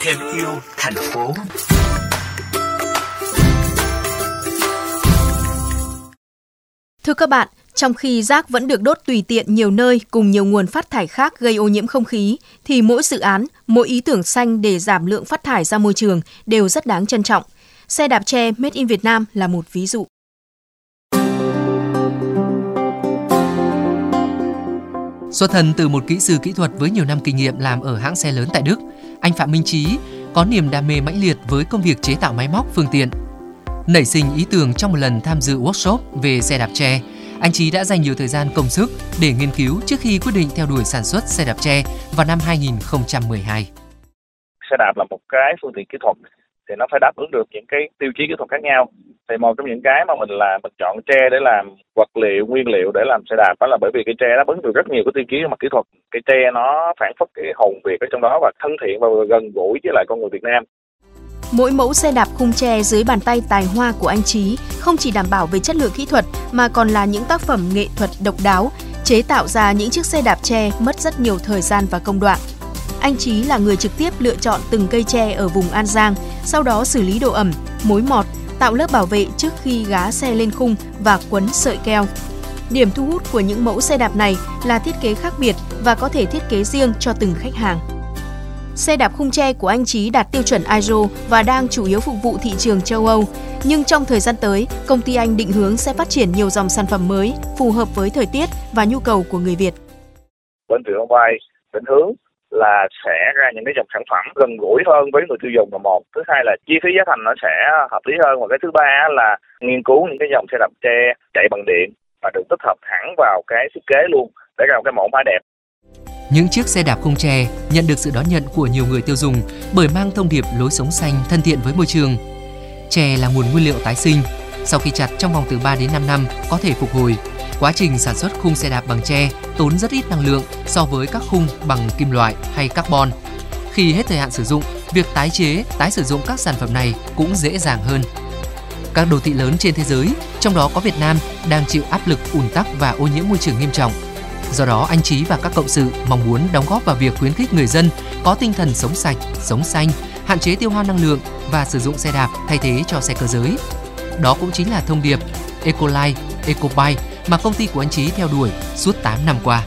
Thêm yêu thành phố. Thưa các bạn, trong khi rác vẫn được đốt tùy tiện nhiều nơi cùng nhiều nguồn phát thải khác gây ô nhiễm không khí, thì mỗi dự án, mỗi ý tưởng xanh để giảm lượng phát thải ra môi trường đều rất đáng trân trọng. Xe đạp tre Made in Việt Nam là một ví dụ. Xuất thân từ một kỹ sư kỹ thuật với nhiều năm kinh nghiệm làm ở hãng xe lớn tại Đức, anh Phạm Minh Trí có niềm đam mê mãnh liệt với công việc chế tạo máy móc phương tiện. Nảy sinh ý tưởng trong một lần tham dự workshop về xe đạp tre, anh Trí đã dành nhiều thời gian công sức để nghiên cứu trước khi quyết định theo đuổi sản xuất xe đạp tre vào năm 2012. Xe đạp là một cái phương tiện kỹ thuật thì nó phải đáp ứng được những cái tiêu chí kỹ thuật khác nhau thì một trong những cái mà mình là mình chọn tre để làm vật liệu nguyên liệu để làm xe đạp đó là bởi vì cái tre đáp ứng được rất nhiều cái tiêu chí mặt kỹ thuật cái tre nó phản phất cái hồn việt ở trong đó và thân thiện và gần gũi với lại con người Việt Nam Mỗi mẫu xe đạp khung tre dưới bàn tay tài hoa của anh Trí không chỉ đảm bảo về chất lượng kỹ thuật mà còn là những tác phẩm nghệ thuật độc đáo, chế tạo ra những chiếc xe đạp tre mất rất nhiều thời gian và công đoạn. Anh Trí là người trực tiếp lựa chọn từng cây tre ở vùng An Giang, sau đó xử lý độ ẩm, mối mọt, tạo lớp bảo vệ trước khi gá xe lên khung và quấn sợi keo. Điểm thu hút của những mẫu xe đạp này là thiết kế khác biệt và có thể thiết kế riêng cho từng khách hàng. Xe đạp khung tre của anh Trí đạt tiêu chuẩn ISO và đang chủ yếu phục vụ thị trường châu Âu. Nhưng trong thời gian tới, công ty anh định hướng sẽ phát triển nhiều dòng sản phẩm mới phù hợp với thời tiết và nhu cầu của người Việt. Bên Việt Bay định hướng là sẽ ra những cái dòng sản phẩm gần gũi hơn với người tiêu dùng là một. Thứ hai là chi phí giá thành nó sẽ hợp lý hơn. Và cái thứ ba là nghiên cứu những cái dòng xe đạp tre chạy bằng điện và được tích hợp thẳng vào cái thiết kế luôn để ra một cái mẫu mã đẹp. Những chiếc xe đạp khung tre nhận được sự đón nhận của nhiều người tiêu dùng bởi mang thông điệp lối sống xanh thân thiện với môi trường. Tre là nguồn nguyên liệu tái sinh, sau khi chặt trong vòng từ 3 đến 5 năm có thể phục hồi. Quá trình sản xuất khung xe đạp bằng tre tốn rất ít năng lượng so với các khung bằng kim loại hay carbon. Khi hết thời hạn sử dụng, việc tái chế, tái sử dụng các sản phẩm này cũng dễ dàng hơn. Các đô thị lớn trên thế giới, trong đó có Việt Nam, đang chịu áp lực ùn tắc và ô nhiễm môi trường nghiêm trọng. Do đó, anh Trí và các cộng sự mong muốn đóng góp vào việc khuyến khích người dân có tinh thần sống sạch, sống xanh, hạn chế tiêu hao năng lượng và sử dụng xe đạp thay thế cho xe cơ giới. Đó cũng chính là thông điệp Ecolife, Ecobike mà công ty của anh Trí theo đuổi suốt 8 năm qua.